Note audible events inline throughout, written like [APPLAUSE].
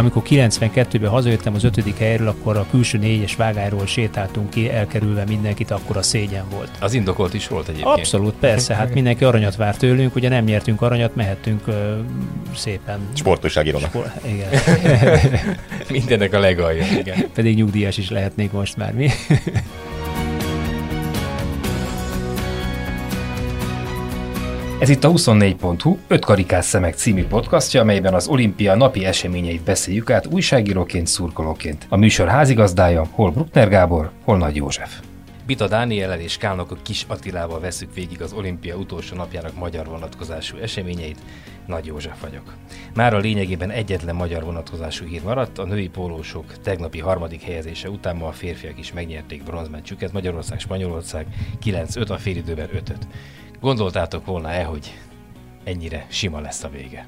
amikor 92-ben hazajöttem az ötödik helyről, akkor a külső négyes vágáról sétáltunk ki, elkerülve mindenkit, akkor a szégyen volt. Az indokolt is volt egyébként. Abszolút, persze, hát mindenki aranyat vár tőlünk, ugye nem nyertünk aranyat, mehettünk uh, szépen. Sportújságírónak. Sport, igen. [LAUGHS] Mindennek a legalja, igen. Pedig nyugdíjas is lehetnék most már mi. Ez itt a 24.hu 5 karikás szemek című podcastja, amelyben az olimpia napi eseményeit beszéljük át újságíróként, szurkolóként. A műsor házigazdája hol Bruckner Gábor, hol Nagy József. Bita Dániellel és Kálnok a Kis Attilával veszük végig az olimpia utolsó napjának magyar vonatkozású eseményeit. Nagy József vagyok. Már a lényegében egyetlen magyar vonatkozású hír maradt, a női pólósok tegnapi harmadik helyezése után ma a férfiak is megnyerték bronzmeccsüket, Magyarország-Spanyolország 9-5, a félidőben 5 Gondoltátok volna-e, hogy ennyire sima lesz a vége?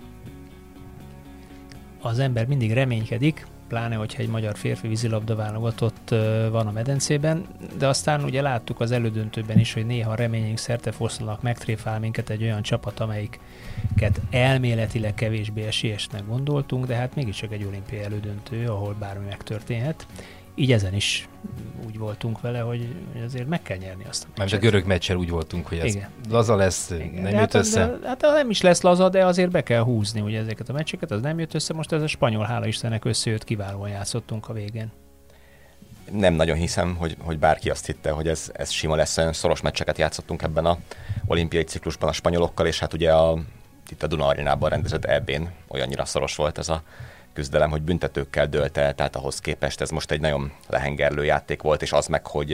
Az ember mindig reménykedik, pláne, hogyha egy magyar férfi vízilabda válogatott van a medencében, de aztán ugye láttuk az elődöntőben is, hogy néha reményünk szerte foszlanak, megtréfál minket egy olyan csapat, amelyiket elméletileg kevésbé esélyesnek gondoltunk, de hát mégiscsak egy olimpiai elődöntő, ahol bármi megtörténhet így ezen is úgy voltunk vele, hogy, azért meg kell nyerni azt a meccset. Mert a görög meccsel úgy voltunk, hogy ez Igen. laza lesz, Igen. nem jött hát össze. Az, hát nem is lesz laza, de azért be kell húzni ugye ezeket a meccseket, az nem jött össze. Most ez a spanyol, hála Istennek összejött, kiválóan játszottunk a végén. Nem nagyon hiszem, hogy, hogy bárki azt hitte, hogy ez, ez sima lesz, olyan szoros meccseket játszottunk ebben a olimpiai ciklusban a spanyolokkal, és hát ugye a, itt a Duna Arénában rendezett ebben olyannyira szoros volt ez a küzdelem, hogy büntetőkkel dölt el, tehát ahhoz képest ez most egy nagyon lehengerlő játék volt, és az meg, hogy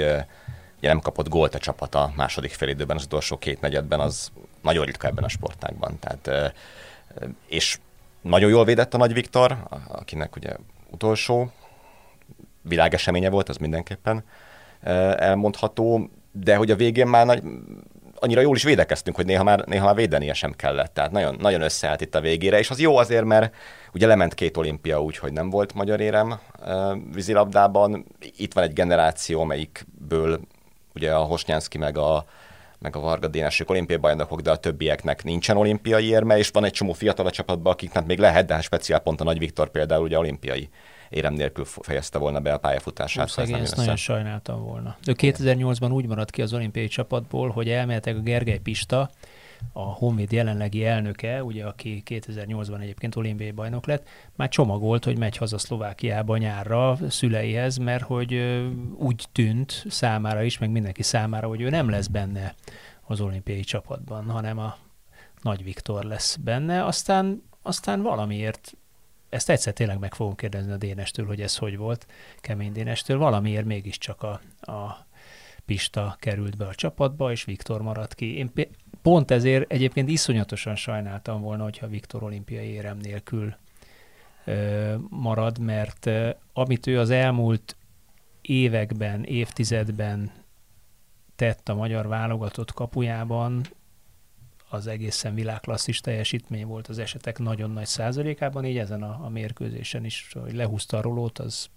ugye nem kapott gólt a csapat a második félidőben, az utolsó két negyedben, az nagyon ritka ebben a sportágban. Tehát, és nagyon jól védett a Nagy Viktor, akinek ugye utolsó világeseménye volt, az mindenképpen elmondható, de hogy a végén már nagy, annyira jól is védekeztünk, hogy néha már, néha már védenie sem kellett. Tehát nagyon, nagyon összeállt itt a végére, és az jó azért, mert ugye lement két olimpia úgy, hogy nem volt magyar érem vízilabdában. Itt van egy generáció, amelyikből ugye a Hosnyánszki meg a, meg a Varga Dénesük olimpiai bajnokok, de a többieknek nincsen olimpiai érme, és van egy csomó fiatal a csapatban, akiknek még lehet, de hát speciál pont a Nagy Viktor például ugye olimpiai érem nélkül fejezte volna be a pályafutását. Hú, ezt nagyon sajnáltam volna. Ő 2008-ban úgy maradt ki az olimpiai csapatból, hogy elméletek a Gergely Pista, a Honvéd jelenlegi elnöke, ugye, aki 2008-ban egyébként olimpiai bajnok lett, már csomagolt, hogy megy haza Szlovákiába nyárra szüleihez, mert hogy úgy tűnt számára is, meg mindenki számára, hogy ő nem lesz benne az olimpiai csapatban, hanem a Nagy Viktor lesz benne. Aztán, aztán valamiért ezt egyszer tényleg meg fogom kérdezni a Dénestől, hogy ez hogy volt, Kemény Dénestől, valamiért mégiscsak a, a Pista került be a csapatba, és Viktor maradt ki. Én pont ezért egyébként iszonyatosan sajnáltam volna, hogyha Viktor olimpiai érem nélkül ö, marad, mert ö, amit ő az elmúlt években, évtizedben tett a magyar válogatott kapujában, az egészen világklasszis teljesítmény volt az esetek nagyon nagy százalékában, így ezen a, a mérkőzésen is, hogy lehúzta a rolót, az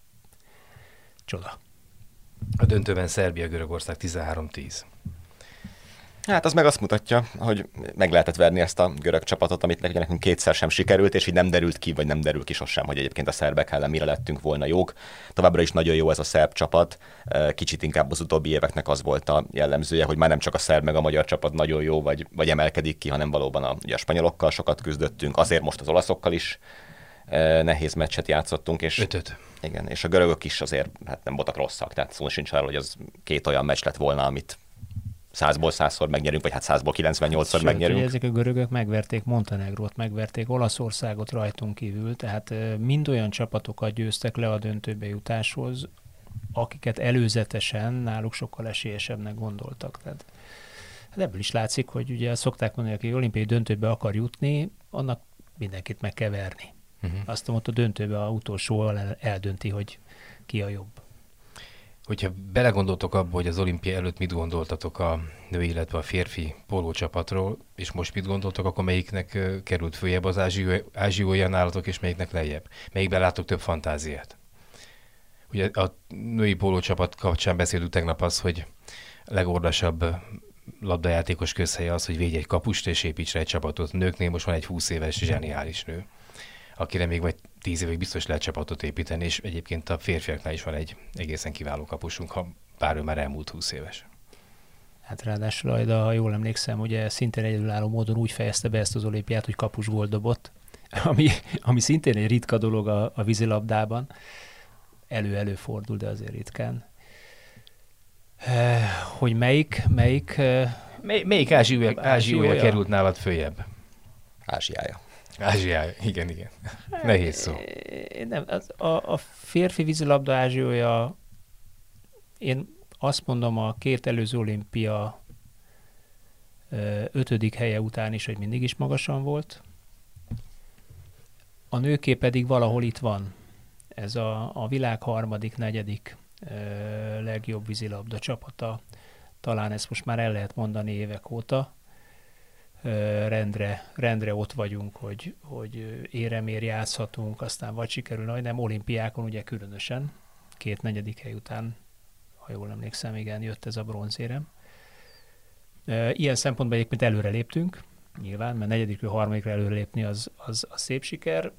csoda. A döntőben Szerbia-Görögország 13-10. Hát az meg azt mutatja, hogy meg lehetett verni ezt a görög csapatot, amit ugye nekünk kétszer sem sikerült, és így nem derült ki, vagy nem derül ki sosem, hogy egyébként a szerbek ellen mire lettünk volna jók. Továbbra is nagyon jó ez a szerb csapat. Kicsit inkább az utóbbi éveknek az volt a jellemzője, hogy már nem csak a szerb meg a magyar csapat nagyon jó, vagy, vagy emelkedik ki, hanem valóban a, ugye a spanyolokkal sokat küzdöttünk, azért most az olaszokkal is nehéz meccset játszottunk. És, Ötöt. Igen, és a görögök is azért hát nem voltak rosszak, tehát szó sincs arról, hogy az két olyan meccs lett volna, amit százból százszor megnyerünk, vagy hát százból 98-szor Sőt, megnyerünk. ezek a görögök megverték Montenegrót, megverték Olaszországot rajtunk kívül, tehát mind olyan csapatokat győztek le a döntőbe jutáshoz, akiket előzetesen náluk sokkal esélyesebbnek gondoltak. Tehát hát ebből is látszik, hogy ugye szokták mondani, aki olimpiai döntőbe akar jutni, annak mindenkit meg kell verni. Uh-huh. Azt mondta, a döntőbe a utolsó eldönti, hogy ki a jobb. Hogyha belegondoltok abba, hogy az olimpia előtt mit gondoltatok a női, illetve a férfi pólócsapatról, és most mit gondoltok, akkor melyiknek került följebb az ázsiója nálatok, és melyiknek lejjebb? Melyikben látok több fantáziát? Ugye a női pólócsapat kapcsán beszéltünk tegnap az, hogy legordasabb labdajátékos közhelye az, hogy védj egy kapust és építs egy csapatot. Nőknél most van egy 20 éves zseniális nő, akire még vagy tíz évig biztos lehet csapatot építeni, és egyébként a férfiaknál is van egy egészen kiváló kapusunk, ha bár ő már elmúlt 20 éves. Hát ráadásul Ajda, ha jól emlékszem, ugye szintén egyedülálló módon úgy fejezte be ezt az olimpiát, hogy kapus gólt dobott, [LAUGHS] ami, ami szintén egy ritka dolog a, a vízilabdában. Elő-elő fordul, de azért ritkán. Hogy melyik, melyik... Mely, melyik ázsiója, ázsiója került nálad följebb? Ázsiája. Ázsiája, igen, igen. Nehéz szó. Nem, az, a, a férfi vízilabda ázsiója, én azt mondom a két előző olimpia ötödik helye után is, hogy mindig is magasan volt. A nőké pedig valahol itt van. Ez a, a világ harmadik, negyedik legjobb vízilabda csapata. Talán ezt most már el lehet mondani évek óta. Rendre, rendre ott vagyunk, hogy, hogy éremér játszhatunk, aztán vagy sikerül, vagy nem, olimpiákon ugye különösen, két negyedik hely után, ha jól emlékszem, igen, jött ez a bronzérem. Ilyen szempontból egyébként előre léptünk, nyilván, mert negyedikről, harmadikra előre lépni az, az, az szép siker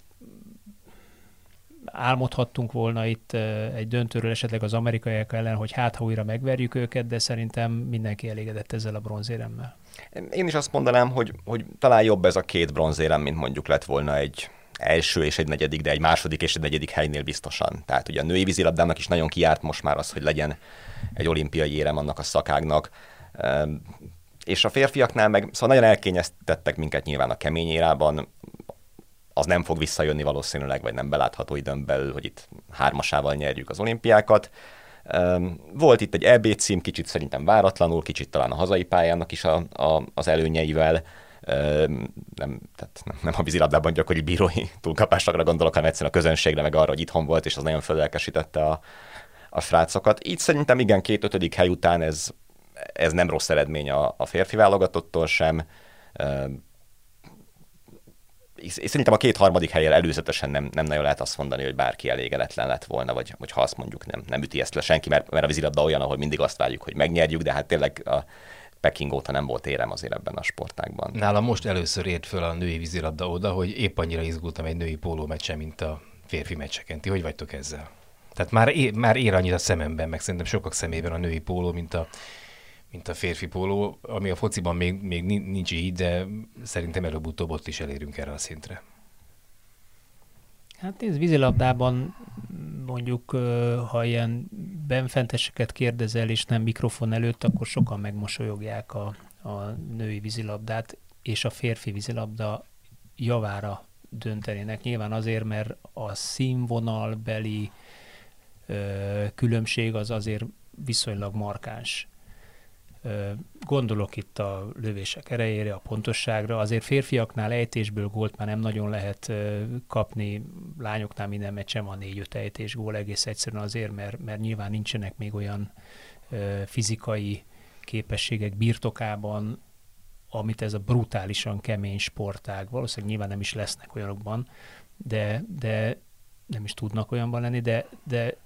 álmodhattunk volna itt egy döntőről esetleg az amerikaiak ellen, hogy hát ha újra megverjük őket, de szerintem mindenki elégedett ezzel a bronzéremmel. Én is azt mondanám, hogy, hogy talán jobb ez a két bronzérem, mint mondjuk lett volna egy első és egy negyedik, de egy második és egy negyedik helynél biztosan. Tehát ugye a női vízilabdának is nagyon kiárt most már az, hogy legyen egy olimpiai érem annak a szakágnak. És a férfiaknál meg, szóval nagyon elkényeztettek minket nyilván a kemény érában, az nem fog visszajönni valószínűleg, vagy nem belátható időn belül, hogy itt hármasával nyerjük az olimpiákat. Volt itt egy EB cím, kicsit szerintem váratlanul, kicsit talán a hazai pályának is a, a, az előnyeivel, nem, tehát nem a vízilabdában gyakori bírói túlkapásokra gondolok, hanem egyszerűen a közönségre, meg arra, hogy itthon volt, és az nagyon fölelkesítette a, a srácokat. Így szerintem igen, két ötödik hely után ez, ez nem rossz eredmény a, a férfi válogatottól sem szerintem a két harmadik helyen előzetesen nem, nem nagyon lehet azt mondani, hogy bárki elégedetlen lett volna, vagy, vagy ha azt mondjuk nem, nem üti ezt le senki, mert, mert a vízilabda olyan, ahol mindig azt várjuk, hogy megnyerjük, de hát tényleg a Peking óta nem volt érem azért ebben a sportágban. Nálam most először ért föl a női vízilabda oda, hogy épp annyira izgultam egy női póló meccsen, mint a férfi meccseken. Ti hogy vagytok ezzel? Tehát már, ér, már ér annyit a szememben, meg szerintem sokak szemében a női póló, mint a mint a férfi póló, ami a fociban még, még nincs így, de szerintem előbb-utóbb ott is elérünk erre a szintre. Hát nézd, vízilabdában mondjuk, ha ilyen benfenteseket kérdezel, és nem mikrofon előtt, akkor sokan megmosolyogják a, a női vízilabdát, és a férfi vízilabda javára döntenének. Nyilván azért, mert a színvonalbeli különbség az azért viszonylag markáns. Gondolok itt a lövések erejére, a pontosságra. Azért férfiaknál ejtésből gólt már nem nagyon lehet kapni, lányoknál minden meccsen van négy-öt ejtés gól, egész egyszerűen azért, mert, mert nyilván nincsenek még olyan fizikai képességek birtokában, amit ez a brutálisan kemény sportág, valószínűleg nyilván nem is lesznek olyanokban, de, de nem is tudnak olyanban lenni, de, de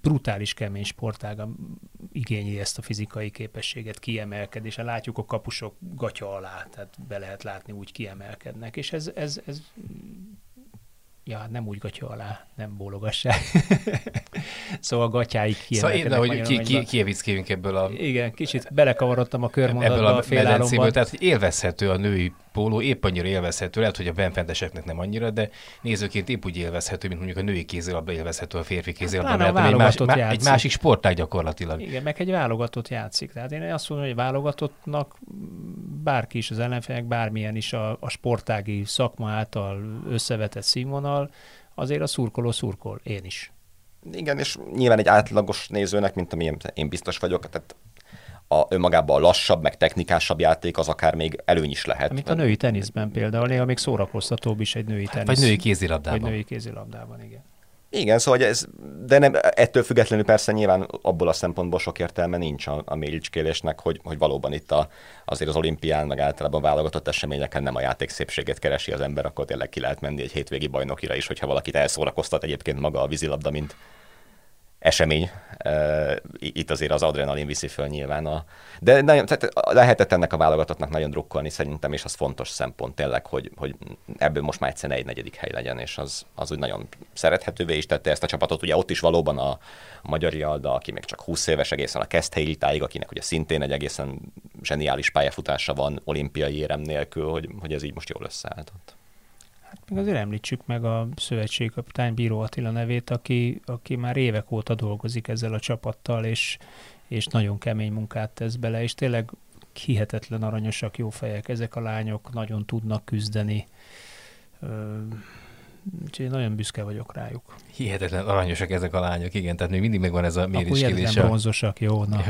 brutális kemény sportága igényli ezt a fizikai képességet, kiemelkedése. Látjuk a kapusok gatya alá, tehát be lehet látni, úgy kiemelkednek, és ez, ez, ez Ja, nem úgy gatya alá, nem bólogassák. [LAUGHS] szóval gatyáig kiemelkednek. Szóval én, hogy ki, ki, ki ebből a... Igen, kicsit belekavarodtam a körmondatba ebből a, a félállomban. Tehát élvezhető a női póló, épp annyira élvezhető, lehet, hogy a benfenteseknek nem annyira, de nézőként épp úgy élvezhető, mint mondjuk a női kézilabda élvezhető a férfi kézilabda, hát, egy, más, má, egy másik sportág gyakorlatilag. Igen, meg egy válogatott játszik. Tehát én azt mondom, hogy válogatottnak bárki is az ellenfélnek, bármilyen is a, a sportági szakma által összevetett színvonal, azért a szurkoló szurkol, én is. Igen, és nyilván egy átlagos nézőnek, mint amilyen én biztos vagyok, tehát a, önmagában a lassabb, meg technikásabb játék az akár még előny is lehet. Mint a női teniszben például, néha még szórakoztatóbb is egy női tenisz. Vagy női kézilabdában. Vagy női kézilabdában, igen. Igen, szóval ez, de nem, ettől függetlenül persze nyilván abból a szempontból sok értelme nincs a, a méricskélésnek, hogy, hogy valóban itt a, azért az olimpián, meg általában válogatott eseményeken nem a játék szépséget keresi az ember, akkor tényleg ki lehet menni egy hétvégi bajnokira is, hogyha valakit elszórakoztat egyébként maga a vízilabda, mint esemény. Itt azért az adrenalin viszi föl nyilván. A... De nagyon, tehát lehetett ennek a válogatottnak nagyon drukkolni szerintem, és az fontos szempont tényleg, hogy, hogy ebből most már egyszerűen egy negyedik hely legyen, és az, az úgy nagyon szerethetővé is tette ezt a csapatot. Ugye ott is valóban a, Magyar Jalda, aki még csak 20 éves egészen a Keszthelyi akinek ugye szintén egy egészen zseniális pályafutása van olimpiai érem nélkül, hogy, hogy ez így most jól összeállt. Hát még azért említsük meg a szövetségkapitány Bíró Attila nevét, aki, aki már évek óta dolgozik ezzel a csapattal, és, és nagyon kemény munkát tesz bele, és tényleg hihetetlen aranyosak, jó fejek ezek a lányok, nagyon tudnak küzdeni. Úgyhogy nagyon büszke vagyok rájuk. Hihetetlen aranyosak ezek a lányok, igen, tehát még mindig megvan ez a méréskérdés. Akkor bronzosak, jó, na.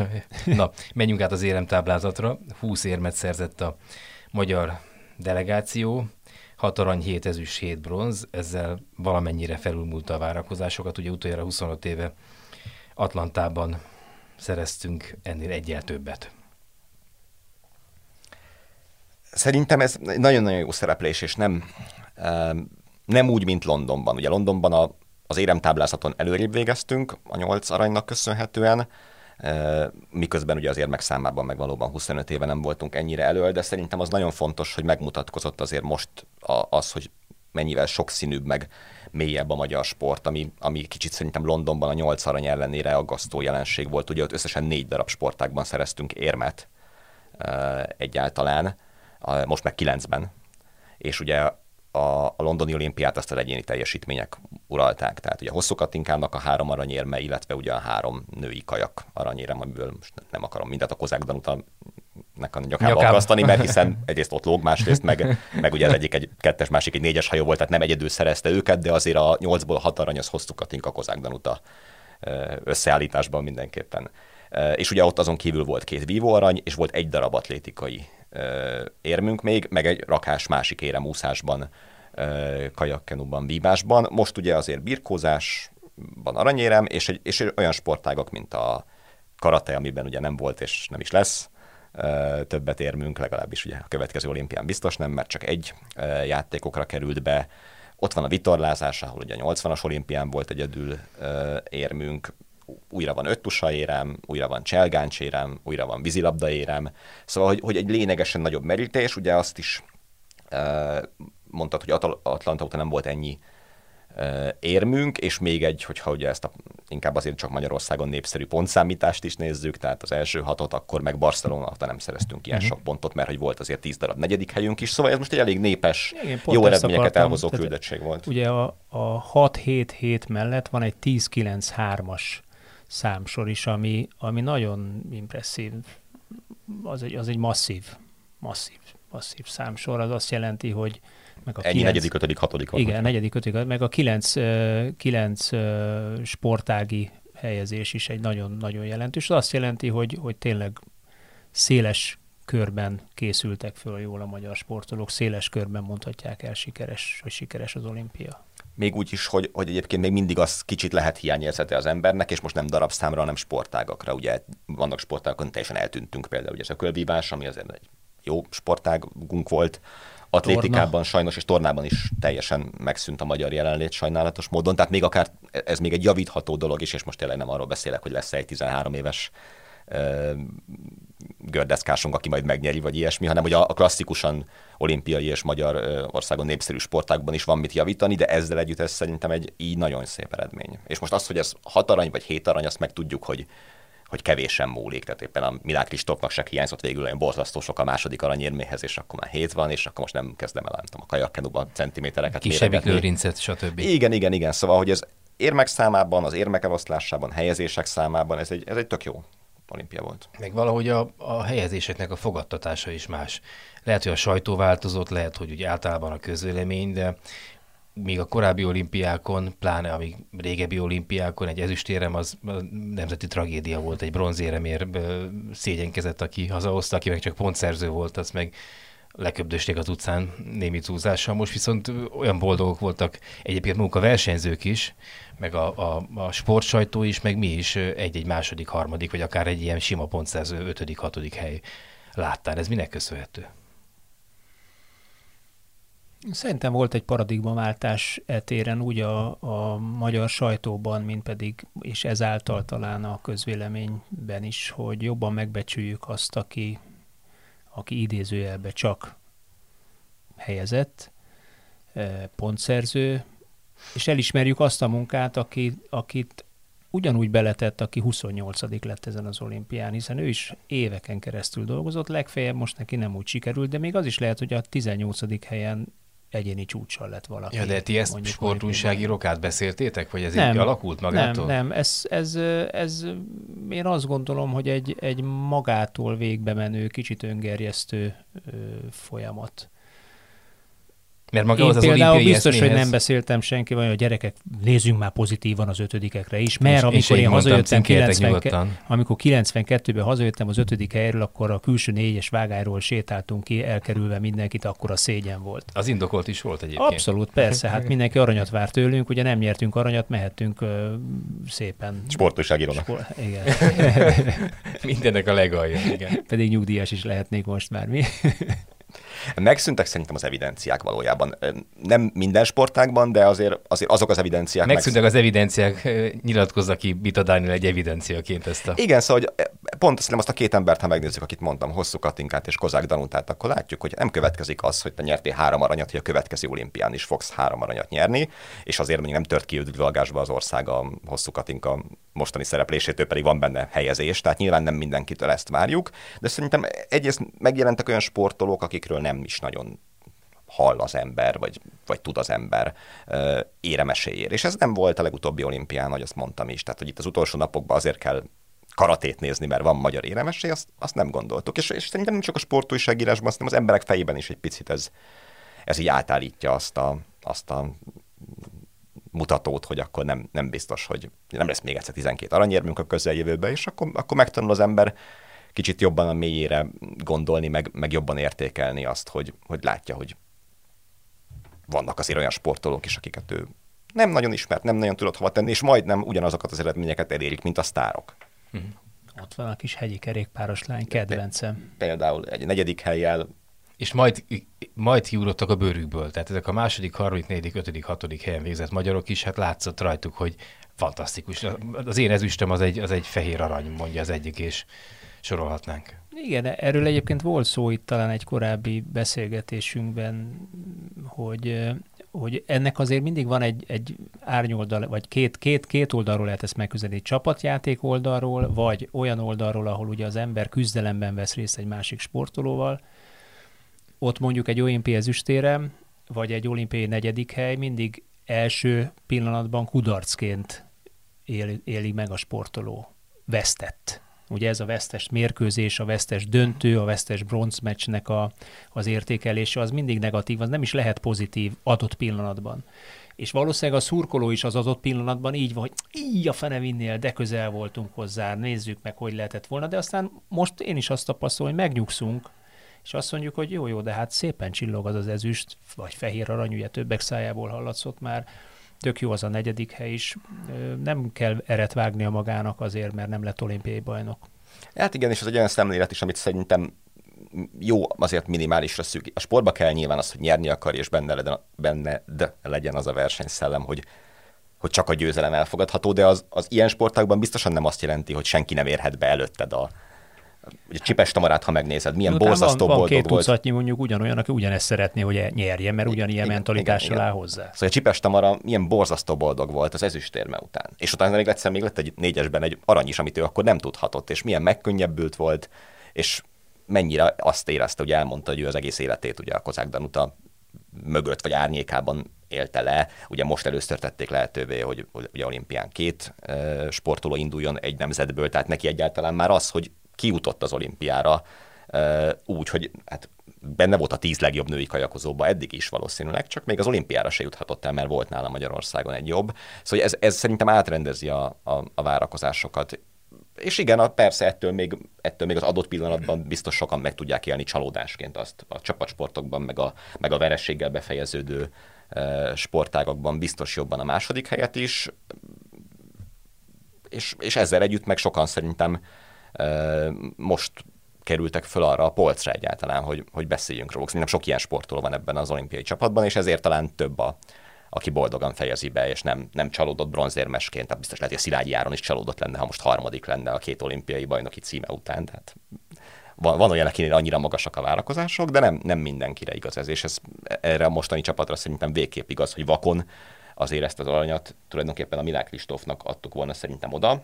na, menjünk át az éremtáblázatra. 20 érmet szerzett a magyar delegáció, 6 arany, 7 ezüst, 7 bronz, ezzel valamennyire felülmúlta a várakozásokat. Ugye utoljára 25 éve Atlantában szereztünk ennél egyel többet. Szerintem ez nagyon-nagyon jó szereplés, és nem, nem úgy, mint Londonban. Ugye Londonban a, az éremtáblázaton előrébb végeztünk a nyolc aranynak köszönhetően, miközben ugye az érmek számában meg valóban 25 éve nem voltunk ennyire elő, de szerintem az nagyon fontos, hogy megmutatkozott azért most az, hogy mennyivel sokszínűbb, meg mélyebb a magyar sport, ami, ami kicsit szerintem Londonban a nyolc arany ellenére aggasztó jelenség volt. Ugye ott összesen négy darab sportákban szereztünk érmet egyáltalán, most meg kilencben. És ugye a, a londoni olimpiát azt az egyéni teljesítmények uralták. Tehát ugye Hosszú Katinkának a három aranyérme, illetve ugye a három női kajak aranyérem, amiből most nem akarom mindent a Kozák Danuta nek a nyakába, nyakába. akasztani, mert hiszen [LAUGHS] egyrészt ott lóg, másrészt meg, meg ugye az egyik egy kettes, másik egy négyes hajó volt, tehát nem egyedül szerezte őket, de azért a nyolcból hat arany az Hosszú Katinka Kozák Danuta összeállításban mindenképpen. És ugye ott azon kívül volt két vívóarany, és volt egy darab atlétikai érmünk még, meg egy rakás másik éremúszásban, kajakkenuban, vívásban. Most ugye azért birkózásban aranyérem, és, egy, és olyan sportágok, mint a karate, amiben ugye nem volt és nem is lesz, többet érmünk, legalábbis ugye a következő olimpián biztos nem, mert csak egy játékokra került be. Ott van a vitorlázás, ahol ugye a 80-as olimpián volt egyedül érmünk, újra van öttusa érem, újra van cselgáncs érem, újra van vízilabda érem. Szóval, hogy, hogy egy lényegesen nagyobb merítés, ugye azt is mondtad, hogy Atlanta óta nem volt ennyi érmünk, és még egy, hogyha ugye ezt a, inkább azért csak Magyarországon népszerű pontszámítást is nézzük, tehát az első hatot, akkor meg Barcelona óta nem szereztünk ilyen uh-huh. sok pontot, mert hogy volt azért tíz darab negyedik helyünk is, szóval ez most egy elég népes, Igen, jó eredményeket elhozó küldettség volt. Ugye a, a 6-7-7 mellett van egy 10-9-3-as számsor is, ami, ami nagyon impresszív. Az egy, az egy masszív, masszív, masszív számsor. Az azt jelenti, hogy meg a Ennyi kilenc, negyedik, ötödik, hatodik van. Igen, negyedik, ötödik, meg a kilenc, kilenc sportági helyezés is egy nagyon-nagyon jelentős. Az azt jelenti, hogy, hogy tényleg széles körben készültek föl jól a magyar sportolók, széles körben mondhatják el sikeres, hogy sikeres az olimpia még úgy is, hogy, hogy egyébként még mindig az kicsit lehet hiányérzete az embernek, és most nem darabszámra, hanem sportágakra. Ugye vannak sportágokon teljesen eltűntünk például, ugye ez a kölvívás, ami azért egy jó sportágunk volt, atlétikában Torna. sajnos, és tornában is teljesen megszűnt a magyar jelenlét sajnálatos módon, tehát még akár ez még egy javítható dolog is, és most tényleg nem arról beszélek, hogy lesz egy 13 éves gördeszkásunk, aki majd megnyeri, vagy ilyesmi, hanem hogy a, klasszikusan olimpiai és magyar országon népszerű sportákban is van mit javítani, de ezzel együtt ez szerintem egy így nagyon szép eredmény. És most az, hogy ez hat arany vagy hét arany, azt meg tudjuk, hogy hogy kevésen múlik. Tehát éppen a Milák Kristófnak se hiányzott végül olyan borzasztó sok a második aranyérméhez, és akkor már hét van, és akkor most nem kezdem el, nem tudom, a kajakkenuba centimétereket Kisebbik lőrincet, stb. Igen, igen, igen. Szóval, hogy ez érmek számában, az érmek eloszlásában, helyezések számában, ez egy, ez egy tök jó olimpia volt. Meg valahogy a, a helyezéseknek a fogadtatása is más. Lehet, hogy a sajtó változott, lehet, hogy úgy általában a közvélemény, de még a korábbi olimpiákon, pláne a még régebbi olimpiákon egy ezüstérem az nemzeti tragédia volt, egy bronzéremért szégyenkezett, aki hazahozta, aki meg csak pontszerző volt, az meg leköbdösték az utcán némi túlzással. Most viszont olyan boldogok voltak egyébként maguk a versenyzők is, meg a, a, a sportsajtó is, meg mi is egy-egy második, harmadik, vagy akár egy ilyen sima pontszerző ötödik, hatodik hely láttál. Ez minek köszönhető? Szerintem volt egy paradigmaváltás etéren úgy a, a magyar sajtóban, mint pedig, és ezáltal talán a közvéleményben is, hogy jobban megbecsüljük azt, aki, aki idézőjelbe csak helyezett, pontszerző, és elismerjük azt a munkát, aki, akit ugyanúgy beletett, aki 28 lett ezen az olimpián, hiszen ő is éveken keresztül dolgozott, legfeljebb most neki nem úgy sikerült, de még az is lehet, hogy a 18. helyen egyéni csúcssal lett valaki. Ja, de ti ezt sportújságírók átbeszéltétek, vagy ez nem, így alakult magától? Nem, nem, ez, ez, ez, én azt gondolom, hogy egy, egy magától végbe menő, kicsit öngerjesztő folyamat. Mert maga Én az az például biztos, eszméhez... hogy nem beszéltem senki, vagy a gyerekek, nézzünk már pozitívan az ötödikekre is, mert És- és amikor én én mondtam, hazajöttem, cinkeljetek 90, nyugodtan. amikor 92-ben hazajöttem az ötödik helyről, akkor a külső négyes vágályról sétáltunk ki, elkerülve mindenkit, akkor a szégyen volt. Az indokolt is volt egyébként. Abszolút, persze, hát [LAUGHS] mindenki aranyat vár tőlünk, ugye nem nyertünk aranyat, mehettünk ö, szépen. Sportújságírónak. Spor- igen. [LAUGHS] Mindennek a legalja, igen. Pedig nyugdíjas is lehetnék most már mi. Megszűntek szerintem az evidenciák valójában. Nem minden sportágban, de azért, azért azok az evidenciák Megszűntek az evidenciák, nyilatkozza ki Bita Dániel egy evidenciaként ezt a... Igen, szóval hogy pont szerintem azt a két embert, ha megnézzük, akit mondtam, Hosszú Katinkát és Kozák Danutát, akkor látjuk, hogy nem következik az, hogy te nyertél három aranyat, hogy a következő olimpián is fogsz három aranyat nyerni, és azért mondjuk nem tört ki üdvölgásba az ország a Hosszú Katinka mostani szereplésétől pedig van benne helyezés, tehát nyilván nem mindenkitől ezt várjuk, de szerintem egyrészt megjelentek olyan sportolók, akikről nem is nagyon hall az ember, vagy, vagy tud az ember éremeséért. És ez nem volt a legutóbbi olimpián, hogy azt mondtam is. Tehát, hogy itt az utolsó napokban azért kell karatét nézni, mert van magyar éremesély, azt, azt nem gondoltuk. És, és szerintem nem csak a sportújságírásban, hanem az emberek fejében is egy picit ez, ez így átállítja azt a, azt a mutatót, hogy akkor nem, nem biztos, hogy nem lesz még egyszer 12 aranyérmünk a közeljövőben, és akkor, akkor megtanul az ember kicsit jobban a mélyére gondolni, meg, meg jobban értékelni azt, hogy, hogy látja, hogy vannak azért olyan sportolók is, akiket ő nem nagyon ismert, nem nagyon tudott hova tenni, és majdnem ugyanazokat az eredményeket elérik, mint a sztárok. Ott van a kis hegyi kerékpáros lány, kedvencem. Például egy negyedik helyjel És majd, majd kiugrottak a bőrükből. Tehát ezek a második, harmadik, negyedik, ötödik, hatodik helyen végzett magyarok is, hát látszott rajtuk, hogy fantasztikus. Az én ezüstöm az egy, az egy fehér arany, mondja az egyik, és sorolhatnánk. Igen, erről egyébként volt szó itt talán egy korábbi beszélgetésünkben, hogy, hogy ennek azért mindig van egy, egy árnyoldal, vagy két, két, két oldalról lehet ezt megközelíteni. Csapatjáték oldalról, vagy olyan oldalról, ahol ugye az ember küzdelemben vesz részt egy másik sportolóval. Ott mondjuk egy olimpiai ezüstérem, vagy egy olimpiai negyedik hely mindig első pillanatban kudarcként él, éli meg a sportoló. Vesztett. Ugye ez a vesztes mérkőzés, a vesztes döntő, a vesztes bronzmeccsnek a, az értékelése, az mindig negatív, az nem is lehet pozitív adott pillanatban. És valószínűleg a szurkoló is az adott pillanatban így van, hogy így a fene vinnél, de közel voltunk hozzá, nézzük meg, hogy lehetett volna, de aztán most én is azt tapasztalom, hogy megnyugszunk, és azt mondjuk, hogy jó, jó, de hát szépen csillog az az ezüst, vagy fehér arany, ugye többek szájából hallatszott már, tök jó az a negyedik hely is. Nem kell eret a magának azért, mert nem lett olimpiai bajnok. Hát igen, és ez egy olyan szemlélet is, amit szerintem jó azért minimálisra szűk. A sportba kell nyilván az, hogy nyerni akar, és benne legyen, benne de legyen az a versenyszellem, hogy, hogy csak a győzelem elfogadható, de az, az ilyen sportákban biztosan nem azt jelenti, hogy senki nem érhet be előtted a, Ugye Csipes Tamarát, ha megnézed, milyen borzasztó van, van boldog két volt. tucatnyi mondjuk ugyanolyan, aki ugyanezt szeretné, hogy nyerjen, mert ugyanilyen Igen, mentalitással igen, áll igen. hozzá. Szóval a Csipes Tamara milyen borzasztó boldog volt az ezüstérme után. És utána még egyszer még lett egy négyesben egy arany is, amit ő akkor nem tudhatott, és milyen megkönnyebbült volt, és mennyire azt érezte, hogy elmondta, hogy ő az egész életét ugye a Kozák Danuta mögött vagy árnyékában élte le. Ugye most először tették lehetővé, hogy, ugye olimpián két sportoló induljon egy nemzetből, tehát neki egyáltalán már az, hogy kijutott az olimpiára úgy, hogy hát benne volt a tíz legjobb női kajakozóba eddig is valószínűleg, csak még az olimpiára se juthatott el, mert volt nála Magyarországon egy jobb. Szóval ez, ez szerintem átrendezi a, a, a várakozásokat. És igen, persze ettől még, ettől még az adott pillanatban biztos sokan meg tudják élni csalódásként azt a csapatsportokban, meg a, meg a verességgel befejeződő sportágakban biztos jobban a második helyet is, és, és ezzel együtt meg sokan szerintem most kerültek föl arra a polcra egyáltalán, hogy, hogy beszéljünk róluk. Szerintem sok ilyen sportoló van ebben az olimpiai csapatban, és ezért talán több a, aki boldogan fejezi be, és nem, nem csalódott bronzérmesként, tehát biztos lehet, hogy a Szilágyi Áron is csalódott lenne, ha most harmadik lenne a két olimpiai bajnoki címe után. Tehát van, van olyan, akinél annyira magasak a várakozások, de nem, nem mindenkire igaz ez, és ez erre a mostani csapatra szerintem végképp igaz, hogy vakon azért ezt az aranyat tulajdonképpen a Milák Kristófnak adtuk volna szerintem oda,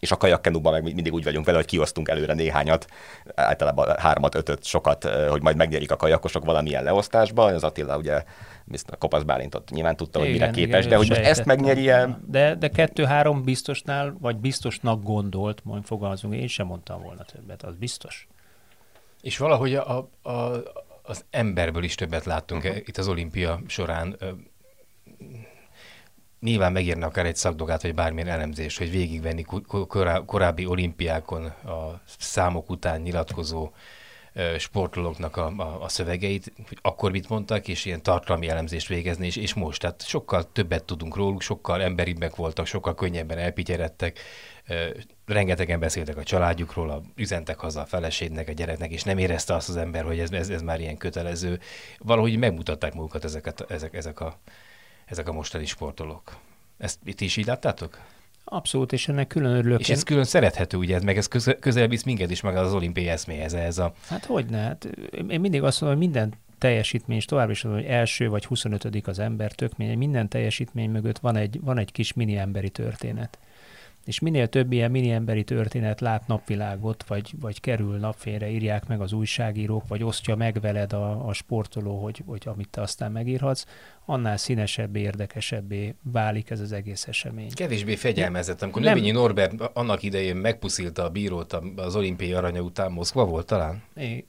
és a kajakkenúban meg mindig úgy vagyunk vele, hogy kiosztunk előre néhányat, általában hármat, ötöt, sokat, hogy majd megnyerik a kajakosok valamilyen leosztásba. Az Attila ugye a Kopasz Bálintot nyilván tudta, hogy igen, mire képes, igen, de hogy most ezt megnyeri -e... De, de kettő-három biztosnál, vagy biztosnak gondolt, majd fogalmazunk, én sem mondtam volna többet, az biztos. És valahogy a, a, az emberből is többet láttunk uh-huh. itt az olimpia során nyilván megérne akár egy szakdogát, vagy bármilyen elemzés, hogy végigvenni korábbi olimpiákon a számok után nyilatkozó sportolóknak a, a, a szövegeit, hogy akkor mit mondtak, és ilyen tartalmi elemzést végezni, és, és most. Tehát sokkal többet tudunk róluk, sokkal emberibbek voltak, sokkal könnyebben elpityeredtek, rengetegen beszéltek a családjukról, a, üzentek haza a feleségnek, a gyereknek, és nem érezte azt az ember, hogy ez, ez, ez már ilyen kötelező. Valahogy megmutatták magukat ezeket, ezek, ezek a ezek a mostani sportolók. Ezt itt is így láttátok? Abszolút, és ennek külön örülök. És ez külön szerethető, ugye, meg ez közel, közel visz minket is meg az olimpiai eszméhez. Ez a... Hát hogy ne? Hát én mindig azt mondom, hogy minden teljesítmény, és tovább is mondom, hogy első vagy 25 az ember, tök minden teljesítmény mögött van egy, van egy kis mini emberi történet és minél több ilyen mini emberi történet lát napvilágot, vagy, vagy kerül napfényre, írják meg az újságírók, vagy osztja meg veled a, a sportoló, hogy, hogy amit te aztán megírhatsz, annál színesebbé, érdekesebbé válik ez az egész esemény. Kevésbé fegyelmezett. Amikor Növényi Norbert annak idején megpuszilta a bírót az olimpiai aranya után, Moszkva volt talán? É,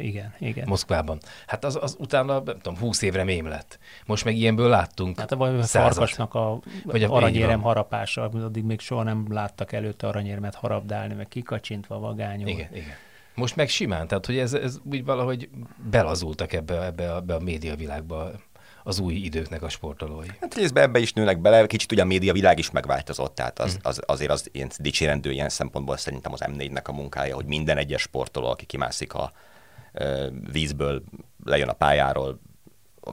igen, igen. Moszkvában. Hát az, az utána, nem tudom, húsz évre mém lett. Most meg ilyenből láttunk Hát a farkasnak a, vagy a aranyérem harapása, addig még soha nem láttak előtte aranyérmet harabdálni, meg kikacsintva vagányol. Igen, igen. Most meg simán, tehát hogy ez, ez úgy valahogy belazultak ebbe, ebbe, a, ebbe a médiavilágba az új időknek a sportolói. Hát részben ebbe is nőnek bele, kicsit ugye a média világ is megváltozott, tehát az, mhm. az, azért az ilyen dicsérendő ilyen szempontból szerintem az M4-nek a munkája, hogy minden egyes sportoló, aki kimászik a ö, vízből, lejön a pályáról,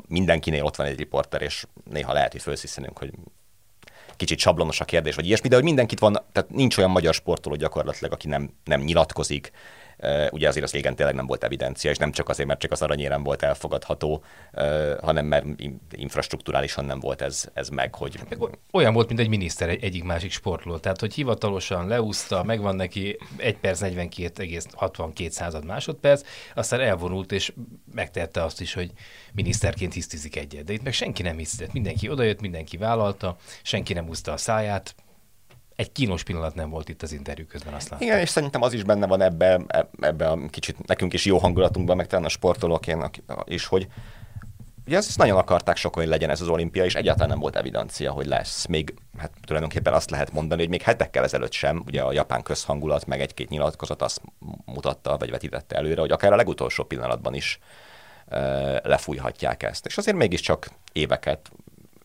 mindenkinél ott van egy riporter, és néha lehet, hogy felszíszenünk, hogy kicsit sablonos a kérdés, vagy ilyesmi, de hogy mindenkit van, tehát nincs olyan magyar sportoló gyakorlatilag, aki nem, nem nyilatkozik, Ugye azért az régen tényleg nem volt evidencia, és nem csak azért, mert csak az aranyérem volt elfogadható, hanem mert infrastruktúrálisan nem volt ez, ez meg, hogy... Olyan volt, mint egy miniszter egy, egyik másik sportoló, tehát hogy hivatalosan leúszta, megvan neki 1 perc 42,62 század másodperc, aztán elvonult, és megtette azt is, hogy miniszterként hisztizik egyet. De itt meg senki nem hisztett, mindenki odajött, mindenki vállalta, senki nem úszta a száját, egy kínos pillanat nem volt itt az interjú közben, azt láttam. Igen, és szerintem az is benne van ebbe, ebbe a kicsit nekünk is jó hangulatunkban, meg talán a sportolóként is, hogy ugye ezt nagyon akarták sokan, hogy legyen ez az olimpia, és egyáltalán nem volt evidencia, hogy lesz. Még hát tulajdonképpen azt lehet mondani, hogy még hetekkel ezelőtt sem, ugye a japán közhangulat, meg egy-két nyilatkozat azt mutatta, vagy vetítette előre, hogy akár a legutolsó pillanatban is e, lefújhatják ezt. És azért mégiscsak éveket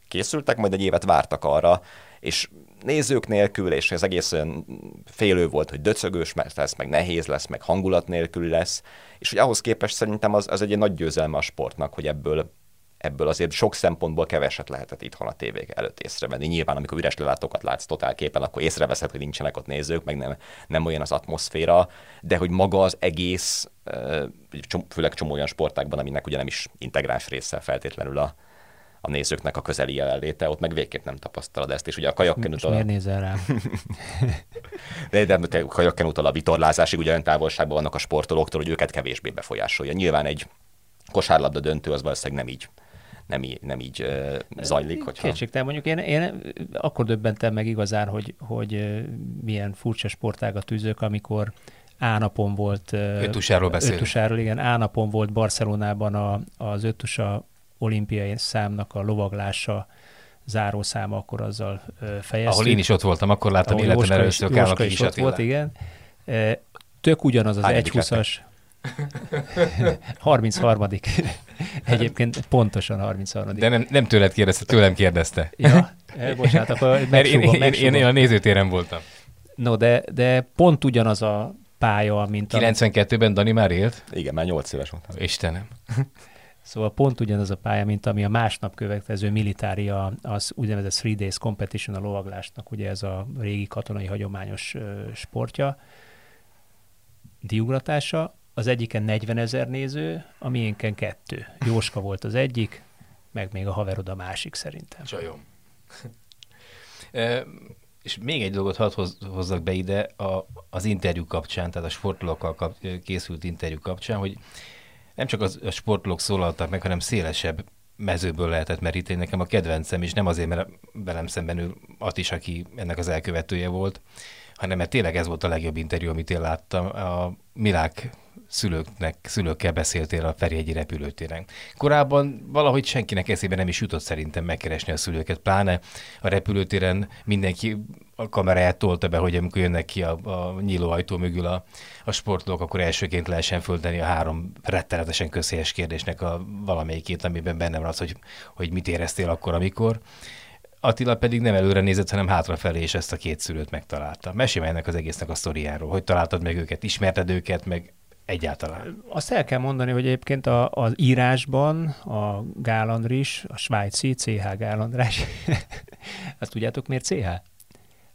készültek, majd egy évet vártak arra, és nézők nélkül, és ez egész olyan félő volt, hogy döcögős lesz, meg nehéz lesz, meg hangulat nélkül lesz, és hogy ahhoz képest szerintem az, az egy nagy győzelme a sportnak, hogy ebből ebből azért sok szempontból keveset lehetett itthon a tévék előtt észrevenni. Nyilván, amikor üres lelátókat látsz totál képen, akkor észreveszed, hogy nincsenek ott nézők, meg nem, nem olyan az atmoszféra, de hogy maga az egész, főleg csomó olyan sportákban, aminek ugye nem is integráns része feltétlenül a, a nézőknek a közeli jelenléte, ott meg végképp nem tapasztalod ezt, és ugye a kajakkenútól... Miért nézel rám? [LAUGHS] de, de, de a kajakkenútól a vitorlázásig ugye olyan távolságban vannak a sportolóktól, hogy őket kevésbé befolyásolja. Nyilván egy kosárlabda döntő az valószínűleg nem így nem így, nem így uh, zajlik. Hogyha... Kétségtelen mondjuk én, én akkor döbbentem meg igazán, hogy, hogy milyen furcsa sportágat tűzök, amikor A napon volt... Ötusáról beszélünk. Ötusáról, igen. A napon volt Barcelonában a, az ötusa olimpiai számnak a lovaglása zárószáma, akkor azzal fejeztük. Ahol én is ott voltam, akkor láttam életem Jóska először Jóska is, is ott volt, igen. Tök ugyanaz az 1.20-as. 33. [LAUGHS] Egyébként pontosan 33. De nem, nem tőled kérdezte, tőlem kérdezte. Ja, bocsánat, akkor megsugom, én, én, én, én a nézőtéren voltam. No, de, de pont ugyanaz a pálya, mint a... 92-ben Dani már élt? Igen, már 8 éves volt. Istenem. Szóval pont ugyanaz a pálya, mint ami a másnap következő militária, az úgynevezett Three Days Competition a lovaglásnak, ugye ez a régi katonai hagyományos sportja, diugratása, az egyiken 40 ezer néző, a miénken kettő. Jóska volt az egyik, meg még a haverod a másik szerintem. Csajom. [LAUGHS] e, és még egy dolgot hadd hozzak be ide a, az interjú kapcsán, tehát a sportolókkal kap, készült interjú kapcsán, hogy nem csak az, a sportolók szólaltak meg, hanem szélesebb mezőből lehetett meríteni. Nekem a kedvencem, és nem azért, mert velem szemben ő Atis, aki ennek az elkövetője volt, hanem mert tényleg ez volt a legjobb interjú, amit én láttam. A Milák szülőknek, szülőkkel beszéltél a Ferihegyi repülőtéren. Korábban valahogy senkinek eszébe nem is jutott szerintem megkeresni a szülőket, pláne a repülőtéren mindenki a kameráját tolta be, hogy amikor jönnek ki a, a nyíló ajtó mögül a, a sportolók, akkor elsőként lehessen földeni a három rettenetesen közhelyes kérdésnek a valamelyikét, amiben benne van az, hogy, hogy mit éreztél akkor, amikor. Attila pedig nem előre nézett, hanem hátrafelé, és ezt a két szülőt megtalálta. Mesélj ennek az egésznek a sztoriáról, hogy találtad meg őket, ismerted őket, meg egyáltalán. Azt el kell mondani, hogy egyébként a, az írásban a Gálandris, a svájci CH Gálandrás, [LAUGHS] azt tudjátok miért CH?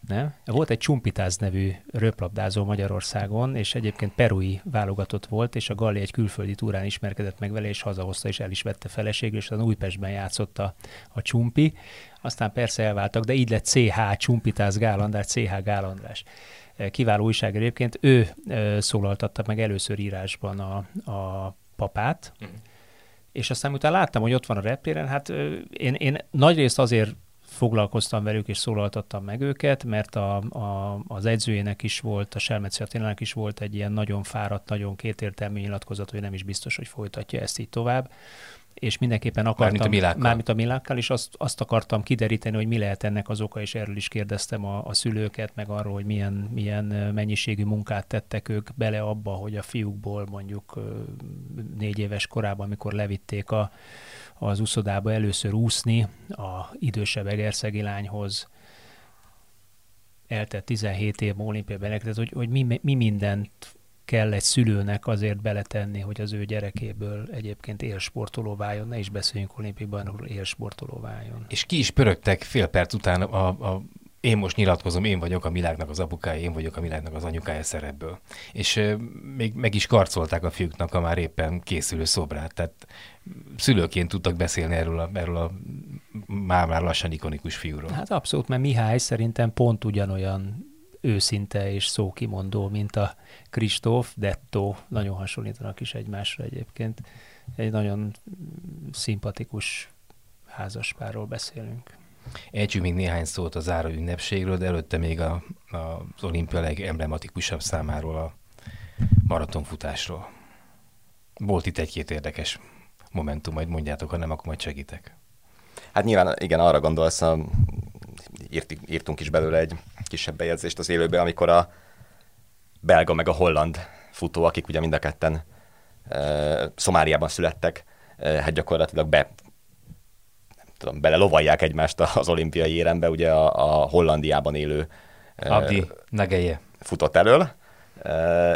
Nem? Volt egy Csumpitáz nevű röplabdázó Magyarországon, és egyébként perui válogatott volt, és a Galli egy külföldi túrán ismerkedett meg vele, és hazahozta, és el is vette feleségül, és az Újpestben játszott a, a Csumpi. Aztán persze elváltak, de így lett CH Csumpitáz Gálandrás, CH Gálandrás kiváló újság egyébként, ő szólaltatta meg először írásban a, a papát, uh-huh. és aztán utána láttam, hogy ott van a reptéren, hát én, én nagyrészt azért foglalkoztam velük és szólaltattam meg őket, mert a, a, az edzőjének is volt, a Selmeci Attilának is volt egy ilyen nagyon fáradt, nagyon kétértelmű nyilatkozat, hogy nem is biztos, hogy folytatja ezt így tovább és mindenképpen akartam, mármint a Milákkal, mármint a Milákkal és azt, azt akartam kideríteni, hogy mi lehet ennek az oka, és erről is kérdeztem a, a szülőket, meg arról, hogy milyen, milyen mennyiségű munkát tettek ők bele abba, hogy a fiúkból mondjuk négy éves korában, amikor levitték a, az úszodába először úszni a idősebb egerszegi lányhoz, eltett 17 év olimpiai tehát hogy, hogy mi, mi mindent kell egy szülőnek azért beletenni, hogy az ő gyerekéből egyébként élsportoló váljon, ne is beszéljünk olimpiai bajnokról, élsportoló váljon. És ki is pörögtek fél perc után a, a én most nyilatkozom, én vagyok a világnak az apukája, én vagyok a világnak az anyukája szerepből. És még meg is karcolták a fiúknak a már éppen készülő szobrát. Tehát szülőként tudtak beszélni erről a, erről a már, már lassan ikonikus fiúról. Hát abszolút, mert Mihály szerintem pont ugyanolyan őszinte és szókimondó, mint a Kristóf, Detto, nagyon hasonlítanak is egymásra egyébként. Egy nagyon szimpatikus házaspárról beszélünk. Ejtsük még néhány szót a záró ünnepségről, de előtte még a, a, az olimpia legemblematikusabb számáról a maratonfutásról. Volt itt egy-két érdekes momentum, majd mondjátok, ha nem, akkor majd segítek. Hát nyilván igen, arra gondolsz, a, írt, írtunk is belőle egy kisebb bejegyzést az élőbe, amikor a belga meg a holland futó, akik ugye mind a ketten e, Szomáliában születtek, e, hát gyakorlatilag be nem tudom, bele lovalják egymást az olimpiai érembe, ugye a, a Hollandiában élő e, Abdi Nageje futott elől,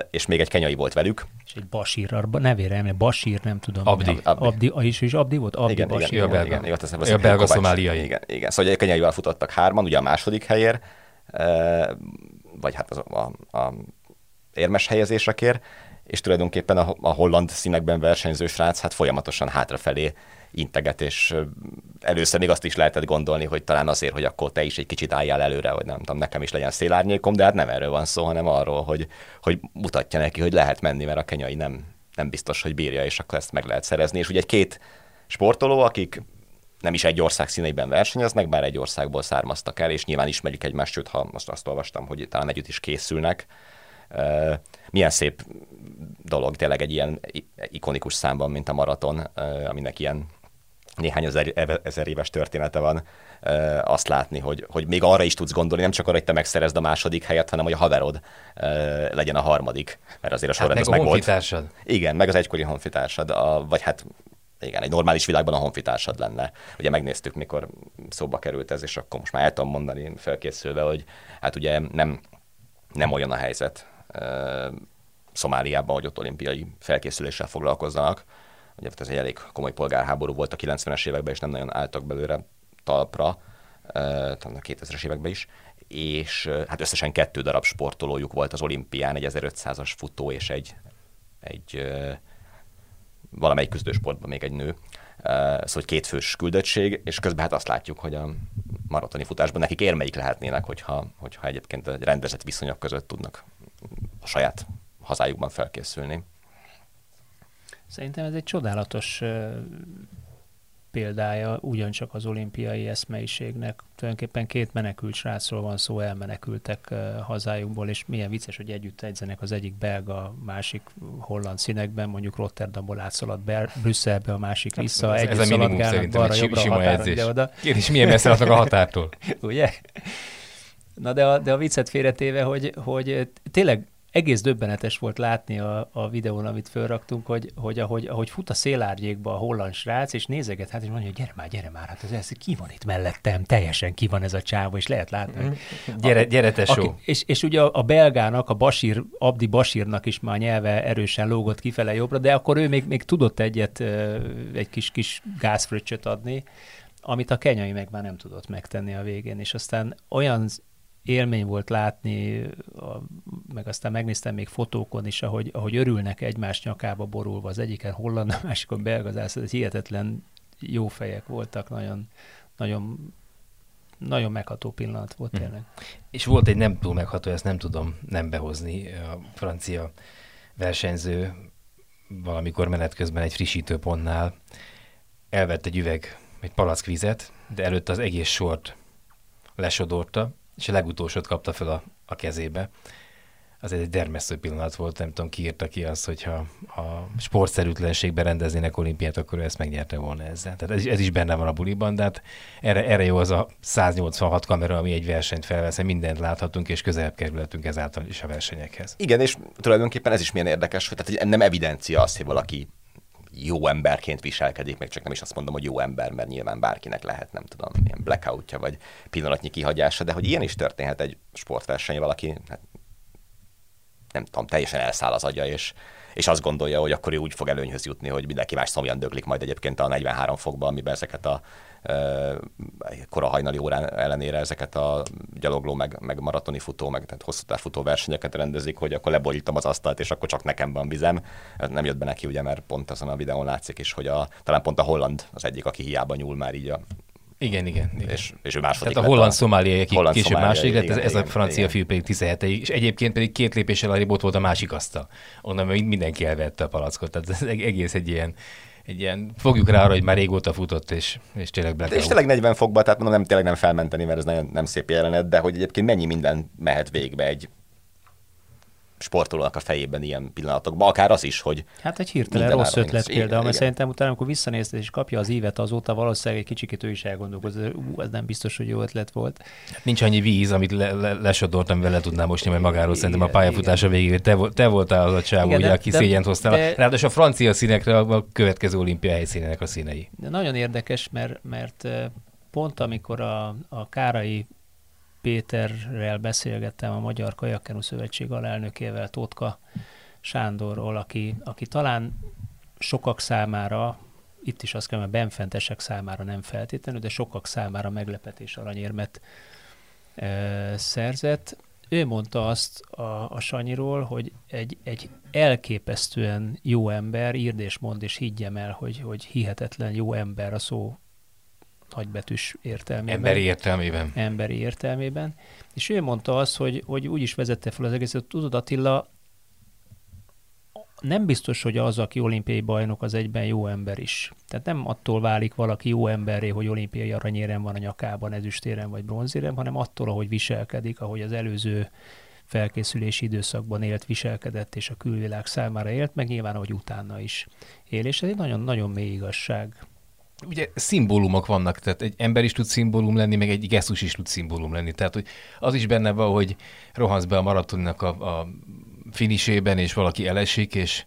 és még egy kenyai volt velük. És egy Basír, nevére emlékszem, Basír, nem tudom. Abdi. Abdi. Abdi, is, is Abdi volt? Abdi igen, Basír. Igen, igen, igen, igen, igen, igen, belga szomáliai. Igen, igen. Szóval egy kenyaival futottak hárman, ugye a második helyér, vagy hát az, a, a érmes helyezésre kér, és tulajdonképpen a, a holland színekben versenyző srác hát folyamatosan hátrafelé integet, és először még azt is lehetett gondolni, hogy talán azért, hogy akkor te is egy kicsit álljál előre, hogy nem tudom, nekem is legyen szélárnyékom, de hát nem erről van szó, hanem arról, hogy, hogy mutatja neki, hogy lehet menni, mert a kenyai nem, nem biztos, hogy bírja, és akkor ezt meg lehet szerezni. És ugye egy két sportoló, akik nem is egy ország színeiben versenyeznek, bár egy országból származtak el, és nyilván ismerik egymást, sőt, ha most azt olvastam, hogy talán együtt is készülnek. Milyen szép dolog tényleg egy ilyen ikonikus számban, mint a maraton, aminek ilyen néhány ezer, ezer éves története van, azt látni, hogy, hogy még arra is tudsz gondolni, nem csak arra, hogy te megszerezd a második helyet, hanem hogy a haverod legyen a harmadik, mert azért a sorrend hát meg a honfitársad. Igen, meg az egykori honfitársad, a, vagy hát igen, egy normális világban a honfitársad lenne. Ugye megnéztük, mikor szóba került ez, és akkor most már el tudom mondani felkészülve, hogy hát ugye nem, nem olyan a helyzet Szomáliában, hogy ott olimpiai felkészüléssel foglalkozzanak. Ugye ez egy elég komoly polgárháború volt a 90-es években, és nem nagyon álltak belőle talpra, talán a 2000-es években is, és hát összesen kettő darab sportolójuk volt az olimpián, egy 1500-as futó és egy, egy valamelyik küzdősportban még egy nő. Szóval hogy kétfős küldöttség, és közben hát azt látjuk, hogy a maratoni futásban nekik érmeik lehetnének, hogyha, hogyha egyébként egy rendezett viszonyok között tudnak a saját hazájukban felkészülni. Szerintem ez egy csodálatos példája ugyancsak az olimpiai eszmeiségnek. Tulajdonképpen két menekült srácról van szó, elmenekültek hazájukból, és milyen vicces, hogy együtt edzenek az egyik belga, másik holland színekben, mondjuk Rotterdamból átszalad Bel- Brüsszelbe, a másik hát vissza, ez, együtt ez a minimum szerintem, balra, jobbra, sima edzés. Oda. Kérdés, milyen messze a határtól? [LAUGHS] Ugye? Na de a, de a viccet félretéve, hogy, hogy tényleg egész döbbenetes volt látni a, a videón, amit felraktunk, hogy, hogy ahogy, ahogy fut a szélárnyékba a holland srác, és nézeget, hát és mondja, hogy gyere már, gyere már, hát ez, ez ki van itt mellettem, teljesen ki van ez a csávó, és lehet látni. Hogy gyere, gyere tesó. Aki, és, és ugye a, a belgának, a Basír, Abdi Basírnak is már nyelve erősen lógott kifele jobbra, de akkor ő még, még tudott egyet, egy kis, kis gázfröccsöt adni, amit a kenyai meg már nem tudott megtenni a végén, és aztán olyan élmény volt látni, a, meg aztán megnéztem még fotókon is, ahogy, ahogy örülnek egymás nyakába borulva, az egyiken holland, a másikon belgazász, ez hihetetlen jó fejek voltak, nagyon, nagyon nagyon megható pillanat volt hm. tényleg. Hmm. És volt egy nem túl megható, ezt nem tudom nem behozni, a francia versenyző valamikor menet közben egy frissítőpontnál elvett egy üveg, egy palack vizet, de előtte az egész sort lesodorta, és a legutolsót kapta fel a, a kezébe. Az egy dermesztő pillanat volt, nem tudom, ki ki azt, hogyha a sportszerűtlenségben rendeznének olimpiát, akkor ő ezt megnyerte volna ezzel. Tehát ez, ez is benne van a buliban, de hát erre, erre jó az a 186 kamera, ami egy versenyt felvesz, mindent láthatunk, és közelebb kerülhetünk ezáltal is a versenyekhez. Igen, és tulajdonképpen ez is milyen érdekes, hogy tehát nem evidencia az, hogy valaki jó emberként viselkedik, meg csak nem is azt mondom, hogy jó ember, mert nyilván bárkinek lehet, nem tudom, ilyen blackoutja, vagy pillanatnyi kihagyása, de hogy ilyen is történhet egy sportverseny, valaki hát, nem tudom, teljesen elszáll az agya, és, és azt gondolja, hogy akkor ő úgy fog előnyhöz jutni, hogy mindenki más szomjan döglik majd egyébként a 43 fokban, amiben ezeket a kora hajnali órán ellenére ezeket a gyalogló, meg, meg maratoni futó, meg tehát hosszú futó versenyeket rendezik, hogy akkor leborítom az asztalt, és akkor csak nekem van vizem. Nem jött be neki, ugye, mert pont azon a videón látszik is, hogy a, talán pont a holland az egyik, aki hiába nyúl már így a igen, igen. igen. És, és ő második Tehát a holland szomáliai, aki holland később második lett, ez, ez a francia igen. fiú pedig 17 és egyébként pedig két lépéssel arrébb volt a másik asztal. Onnan mindenki elvette a palackot, tehát ez egész egy ilyen egy ilyen, fogjuk rá arra, hogy már régóta futott, és, és tényleg blackout. És tényleg 40 fokba, tehát mondom, nem, tényleg nem felmenteni, mert ez nagyon nem szép jelenet, de hogy egyébként mennyi minden mehet végbe egy sportolónak a fejében ilyen pillanatokban, akár az is, hogy Hát egy hirtelen rossz ötlet például, mert szerintem utána, amikor visszanézted és kapja az évet azóta, valószínűleg egy kicsikét ő is elgondolkozott, ú, ez nem biztos, hogy jó ötlet volt. Hát nincs annyi víz, amit le, le, lesodort, amivel le tudnám mosni majd magáról, szerintem a pályafutása végéig. Te, te voltál az a csávó, ugye, aki de, szégyent hoztál. De, Ráadásul a francia színekre a következő olimpia helyszínének a színei. De nagyon érdekes, mert, mert pont amikor a, a Kárai Péterrel beszélgettem, a Magyar Kajakkenu Szövetség alelnökével, Tótka Sándorról, aki, aki talán sokak számára, itt is azt kell, mert benfentesek számára nem feltétlenül, de sokak számára meglepetés aranyérmet e, szerzett. Ő mondta azt a, a Sanyiról, hogy egy, egy elképesztően jó ember, írd és mond és higgyem el, hogy, hogy hihetetlen jó ember a szó nagybetűs értelmében. Emberi értelmében. Emberi értelmében. És ő mondta azt, hogy, hogy úgy is vezette fel az egészet, tudod Attila, nem biztos, hogy az, aki olimpiai bajnok, az egyben jó ember is. Tehát nem attól válik valaki jó emberré, hogy olimpiai aranyérem van a nyakában, ezüstérem vagy bronzérem, hanem attól, ahogy viselkedik, ahogy az előző felkészülési időszakban élt, viselkedett, és a külvilág számára élt, meg nyilván, ahogy utána is él. És ez egy nagyon-nagyon mély igazság ugye szimbólumok vannak, tehát egy ember is tud szimbólum lenni, meg egy gesztus is tud szimbólum lenni. Tehát, hogy az is benne van, hogy rohansz be a maratonnak a, a finisében, és valaki elesik, és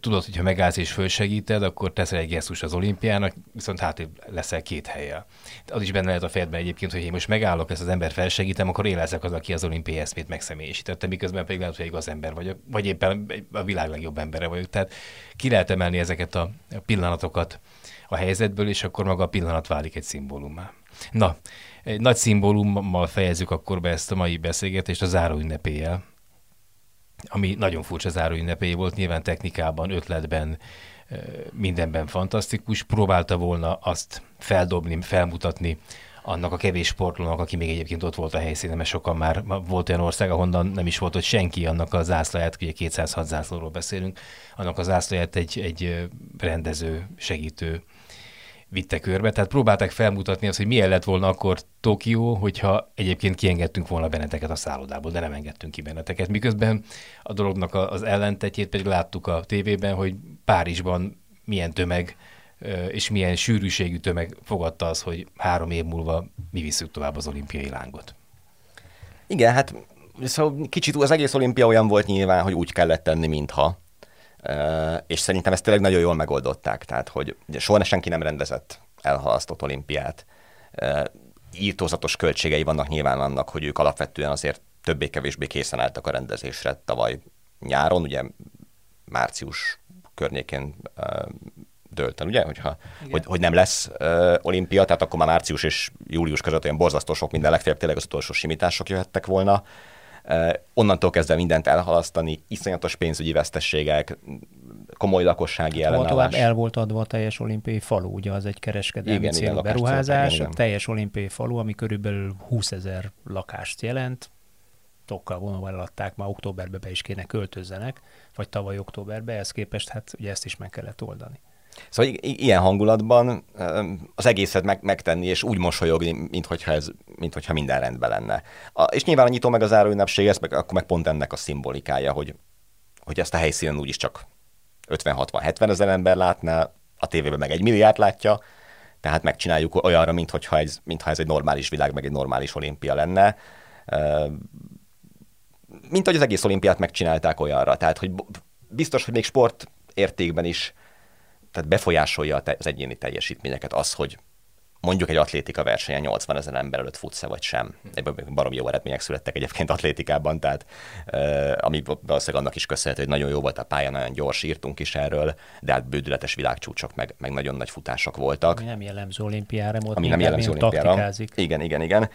tudod, hogyha megállsz és fölsegíted, akkor teszel egy gesztus az olimpiának, viszont hát leszel két helyen. Az is benne lehet a fejedben egyébként, hogy én most megállok, ezt az ember felsegítem, akkor én leszek az, aki az olimpiai eszmét megszemélyiségítette, miközben pedig lehet, hogy igaz ember vagyok, vagy éppen a világ legjobb embere vagyok. Tehát ki lehet emelni ezeket a pillanatokat a helyzetből, és akkor maga a pillanat válik egy szimbólumá. Na, egy nagy szimbólummal fejezzük akkor be ezt a mai beszélgetést a záró ünnepéjel, ami nagyon furcsa záró ünnepély volt, nyilván technikában, ötletben, mindenben fantasztikus. Próbálta volna azt feldobni, felmutatni annak a kevés sportlónak, aki még egyébként ott volt a helyszínen, mert sokan már volt olyan ország, ahonnan nem is volt ott senki, annak a zászlaját, ugye 206 zászlóról beszélünk, annak a zászlaját egy, egy rendező, segítő vitte körbe. Tehát próbálták felmutatni azt, hogy milyen lett volna akkor Tokió, hogyha egyébként kiengedtünk volna benneteket a szállodából, de nem engedtünk ki benneteket. Miközben a dolognak az ellentetjét pedig láttuk a tévében, hogy Párizsban milyen tömeg és milyen sűrűségű tömeg fogadta az, hogy három év múlva mi visszük tovább az olimpiai lángot. Igen, hát szóval kicsit az egész olimpia olyan volt nyilván, hogy úgy kellett tenni, mintha és szerintem ezt tényleg nagyon jól megoldották, tehát hogy soha senki nem rendezett elhalasztott olimpiát. Írtózatos költségei vannak nyilván annak, hogy ők alapvetően azért többé-kevésbé készen álltak a rendezésre tavaly nyáron, ugye március környékén dölt el, ugye, Hogyha, hogy, hogy nem lesz uh, olimpia, tehát akkor már március és július között olyan borzasztó sok minden, legfeljebb tényleg az utolsó simítások jöhettek volna. Onnantól kezdve mindent elhalasztani, iszonyatos pénzügyi vesztességek, komoly lakossági hát, ellenállás. Tovább el volt adva a teljes olimpiai falu, ugye az egy kereskedelmi igen, célú igen, beruházás, igen, igen. teljes olimpiai falu, ami körülbelül 20 ezer lakást jelent, tokkal vonóval eladták, már októberbe be is kéne költözzenek, vagy tavaly októberbe, ehhez képest hát ugye ezt is meg kellett oldani. Szóval i- ilyen hangulatban az egészet meg- megtenni, és úgy mosolyogni, mintha ez, minthogyha minden rendben lenne. A, és nyilván a nyitó meg az záróünnepség, ez meg, akkor meg pont ennek a szimbolikája, hogy, hogy ezt a helyszínen úgyis csak 50-60-70 ezer ember látná, a tévében meg egy milliárd látja, tehát megcsináljuk olyanra, mintha ez, mintha ez egy normális világ, meg egy normális olimpia lenne. Mint hogy az egész olimpiát megcsinálták olyanra. Tehát, hogy biztos, hogy még sport értékben is tehát befolyásolja az egyéni teljesítményeket az, hogy mondjuk egy atlétika versenyen 80 ezer ember előtt futsz vagy sem. Egyben barom jó eredmények születtek egyébként atlétikában, tehát ami valószínűleg annak is köszönhető, hogy nagyon jó volt a pálya, nagyon gyors írtunk is erről, de hát bődületes világcsúcsok, meg, meg nagyon nagy futások voltak. Ami nem jellemző olimpiára, volt ami nem jellemző olimpiára. Igen, igen, igen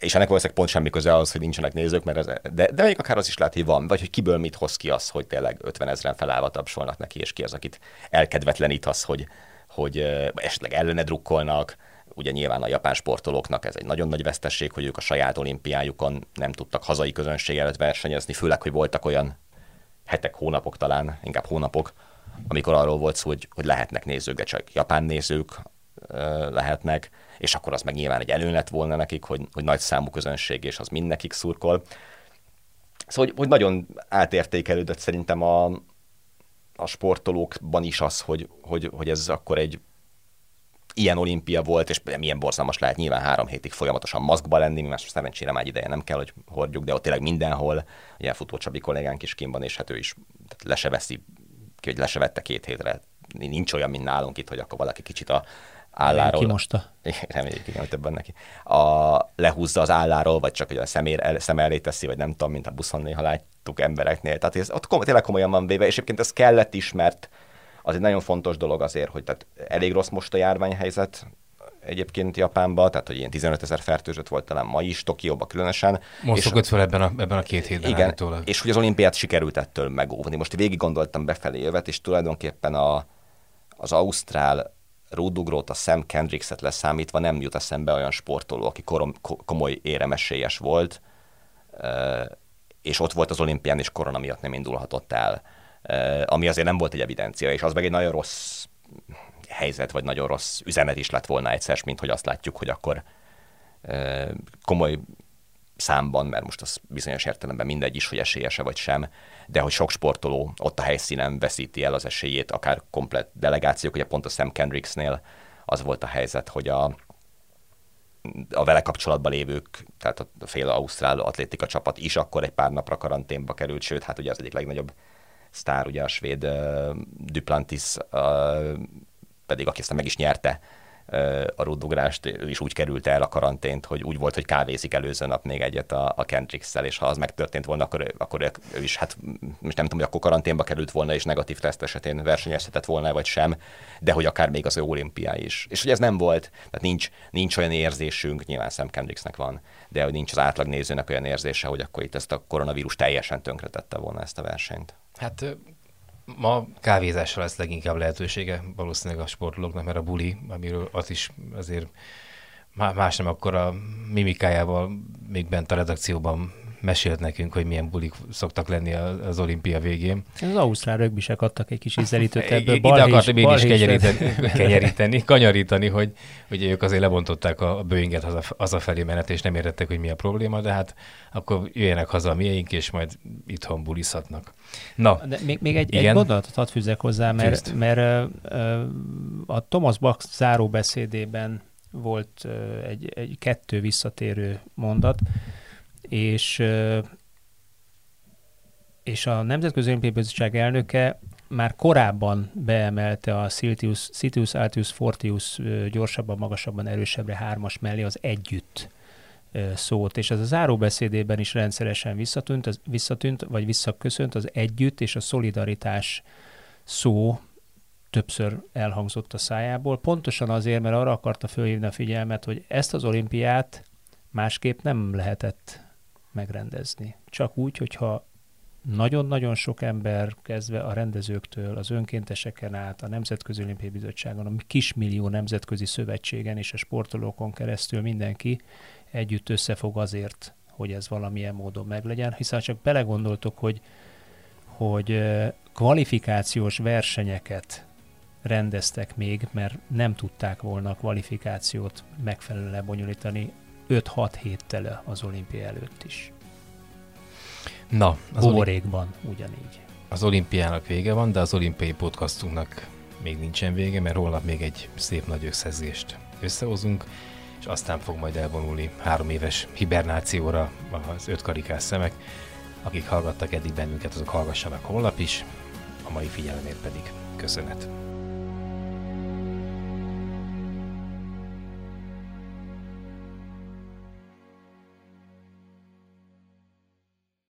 és ennek valószínűleg pont semmi köze ahhoz, hogy nincsenek nézők, mert ez, de, de még akár az is lehet, hogy van, vagy hogy kiből mit hoz ki az, hogy tényleg 50 ezeren felállva tapsolnak neki, és ki az, akit elkedvetlenítasz, hogy, hogy esetleg ellene drukkolnak, ugye nyilván a japán sportolóknak ez egy nagyon nagy vesztesség, hogy ők a saját olimpiájukon nem tudtak hazai közönség előtt versenyezni, főleg, hogy voltak olyan hetek, hónapok talán, inkább hónapok, amikor arról volt szó, hogy, hogy lehetnek nézők, de csak japán nézők lehetnek, és akkor az meg nyilván egy előn lett volna nekik, hogy, hogy nagy számú közönség, és az mind nekik szurkol. Szóval, hogy, hogy nagyon átértékelődött szerintem a, a sportolókban is az, hogy, hogy, hogy ez akkor egy ilyen olimpia volt, és milyen borzalmas lehet nyilván három hétig folyamatosan maszkba lenni, mi más szerencsére már ideje nem kell, hogy hordjuk, de ott tényleg mindenhol, ilyen futó Csabi kollégánk is kim van, és hát ő is le se veszi, hogy le se vette két hétre. Nincs olyan, mint nálunk itt, hogy akkor valaki kicsit a álláról. Kimosta. Reméljük, [LAUGHS] igen, hogy többen neki. A, lehúzza az álláról, vagy csak hogy a szemér, el, szem elé teszi, vagy nem tudom, mint a buszon néha láttuk embereknél. Tehát ez ott kom- tényleg komolyan van véve, és egyébként ez kellett is, mert az egy nagyon fontos dolog azért, hogy tehát elég rossz most a járványhelyzet, egyébként Japánban, tehát hogy ilyen 15 ezer fertőzött volt talán ma is, Tokióban különösen. Most szokott fel ebben a, ebben a két hétben. Igen, állítólag. és hogy az olimpiát sikerült ettől megóvni. Most végig gondoltam befelé jövet, és tulajdonképpen a, az Ausztrál rúdugrót, a Sam Kendrickset leszámítva nem jut eszembe olyan sportoló, aki korom, komoly éremesélyes volt, és ott volt az olimpián, és korona miatt nem indulhatott el, ami azért nem volt egy evidencia, és az meg egy nagyon rossz helyzet, vagy nagyon rossz üzenet is lett volna egyszer, mint hogy azt látjuk, hogy akkor komoly számban, mert most az bizonyos értelemben mindegy is, hogy esélyese vagy sem, de hogy sok sportoló ott a helyszínen veszíti el az esélyét, akár komplet delegációk, ugye pont a Sam Kendricksnél az volt a helyzet, hogy a a vele kapcsolatban lévők, tehát a fél ausztrál atlétika csapat is akkor egy pár napra karanténba került, sőt, hát ugye az egyik legnagyobb sztár, ugye a svéd uh, Duplantis, uh, pedig aki aztán meg is nyerte a rúdugrást, ő is úgy került el a karantént, hogy úgy volt, hogy kávézik előző nap még egyet a, a Kendricks-szel, és ha az megtörtént volna, akkor, akkor ő is, hát most nem tudom, hogy akkor karanténba került volna, és negatív teszt esetén versenyezhetett volna, vagy sem, de hogy akár még az ő olimpiá is. És hogy ez nem volt, tehát nincs, nincs olyan érzésünk, nyilván Sam Kendricksnek van, de hogy nincs az átlag nézőnek olyan érzése, hogy akkor itt ezt a koronavírus teljesen tönkretette volna ezt a versenyt. Hát Ma kávézásra lesz leginkább lehetősége valószínűleg a sportolóknak, mert a buli, amiről az is azért más nem akkor a mimikájával még bent a redakcióban mesélt nekünk, hogy milyen bulik szoktak lenni az olimpia végén. Az ausztrál rögbisek adtak egy kis ízelítőt ebből. Ide akartam én is kenyeríteni, [LAUGHS] kenyeríteni, kanyarítani, hogy ugye ők azért lebontották a Boeinget haza, hazafelé menet, és nem értettek, hogy mi a probléma, de hát akkor jöjjenek haza a miénk, és majd itthon bulizhatnak. Na, de még, még egy, igen? egy gondolatot hadd fűzek hozzá, mert, mert a Thomas Bach záró beszédében volt egy, egy kettő visszatérő mondat, és, és a Nemzetközi Olimpiai Bizottság elnöke már korábban beemelte a Siltius, Siltius Altius Fortius gyorsabban, magasabban, erősebbre hármas mellé az együtt szót, és ez a záróbeszédében is rendszeresen visszatűnt, az, visszatűnt, vagy visszaköszönt az együtt és a szolidaritás szó többször elhangzott a szájából, pontosan azért, mert arra akarta fölhívni a figyelmet, hogy ezt az olimpiát másképp nem lehetett megrendezni. Csak úgy, hogyha nagyon-nagyon sok ember, kezdve a rendezőktől, az önkénteseken át, a Nemzetközi Olimpiai Bizottságon, a kismillió nemzetközi szövetségen és a sportolókon keresztül mindenki együtt összefog azért, hogy ez valamilyen módon meglegyen, hiszen csak belegondoltok, hogy, hogy kvalifikációs versenyeket rendeztek még, mert nem tudták volna a kvalifikációt megfelelően lebonyolítani 5-6 héttel az olimpia előtt is. Na, az Órékban ugyanígy. Az olimpiának vége van, de az olimpiai podcastunknak még nincsen vége, mert holnap még egy szép nagy összezést összehozunk, és aztán fog majd elvonulni három éves hibernációra az öt karikás szemek. Akik hallgattak eddig bennünket, azok hallgassanak holnap is, a mai figyelemért pedig köszönet.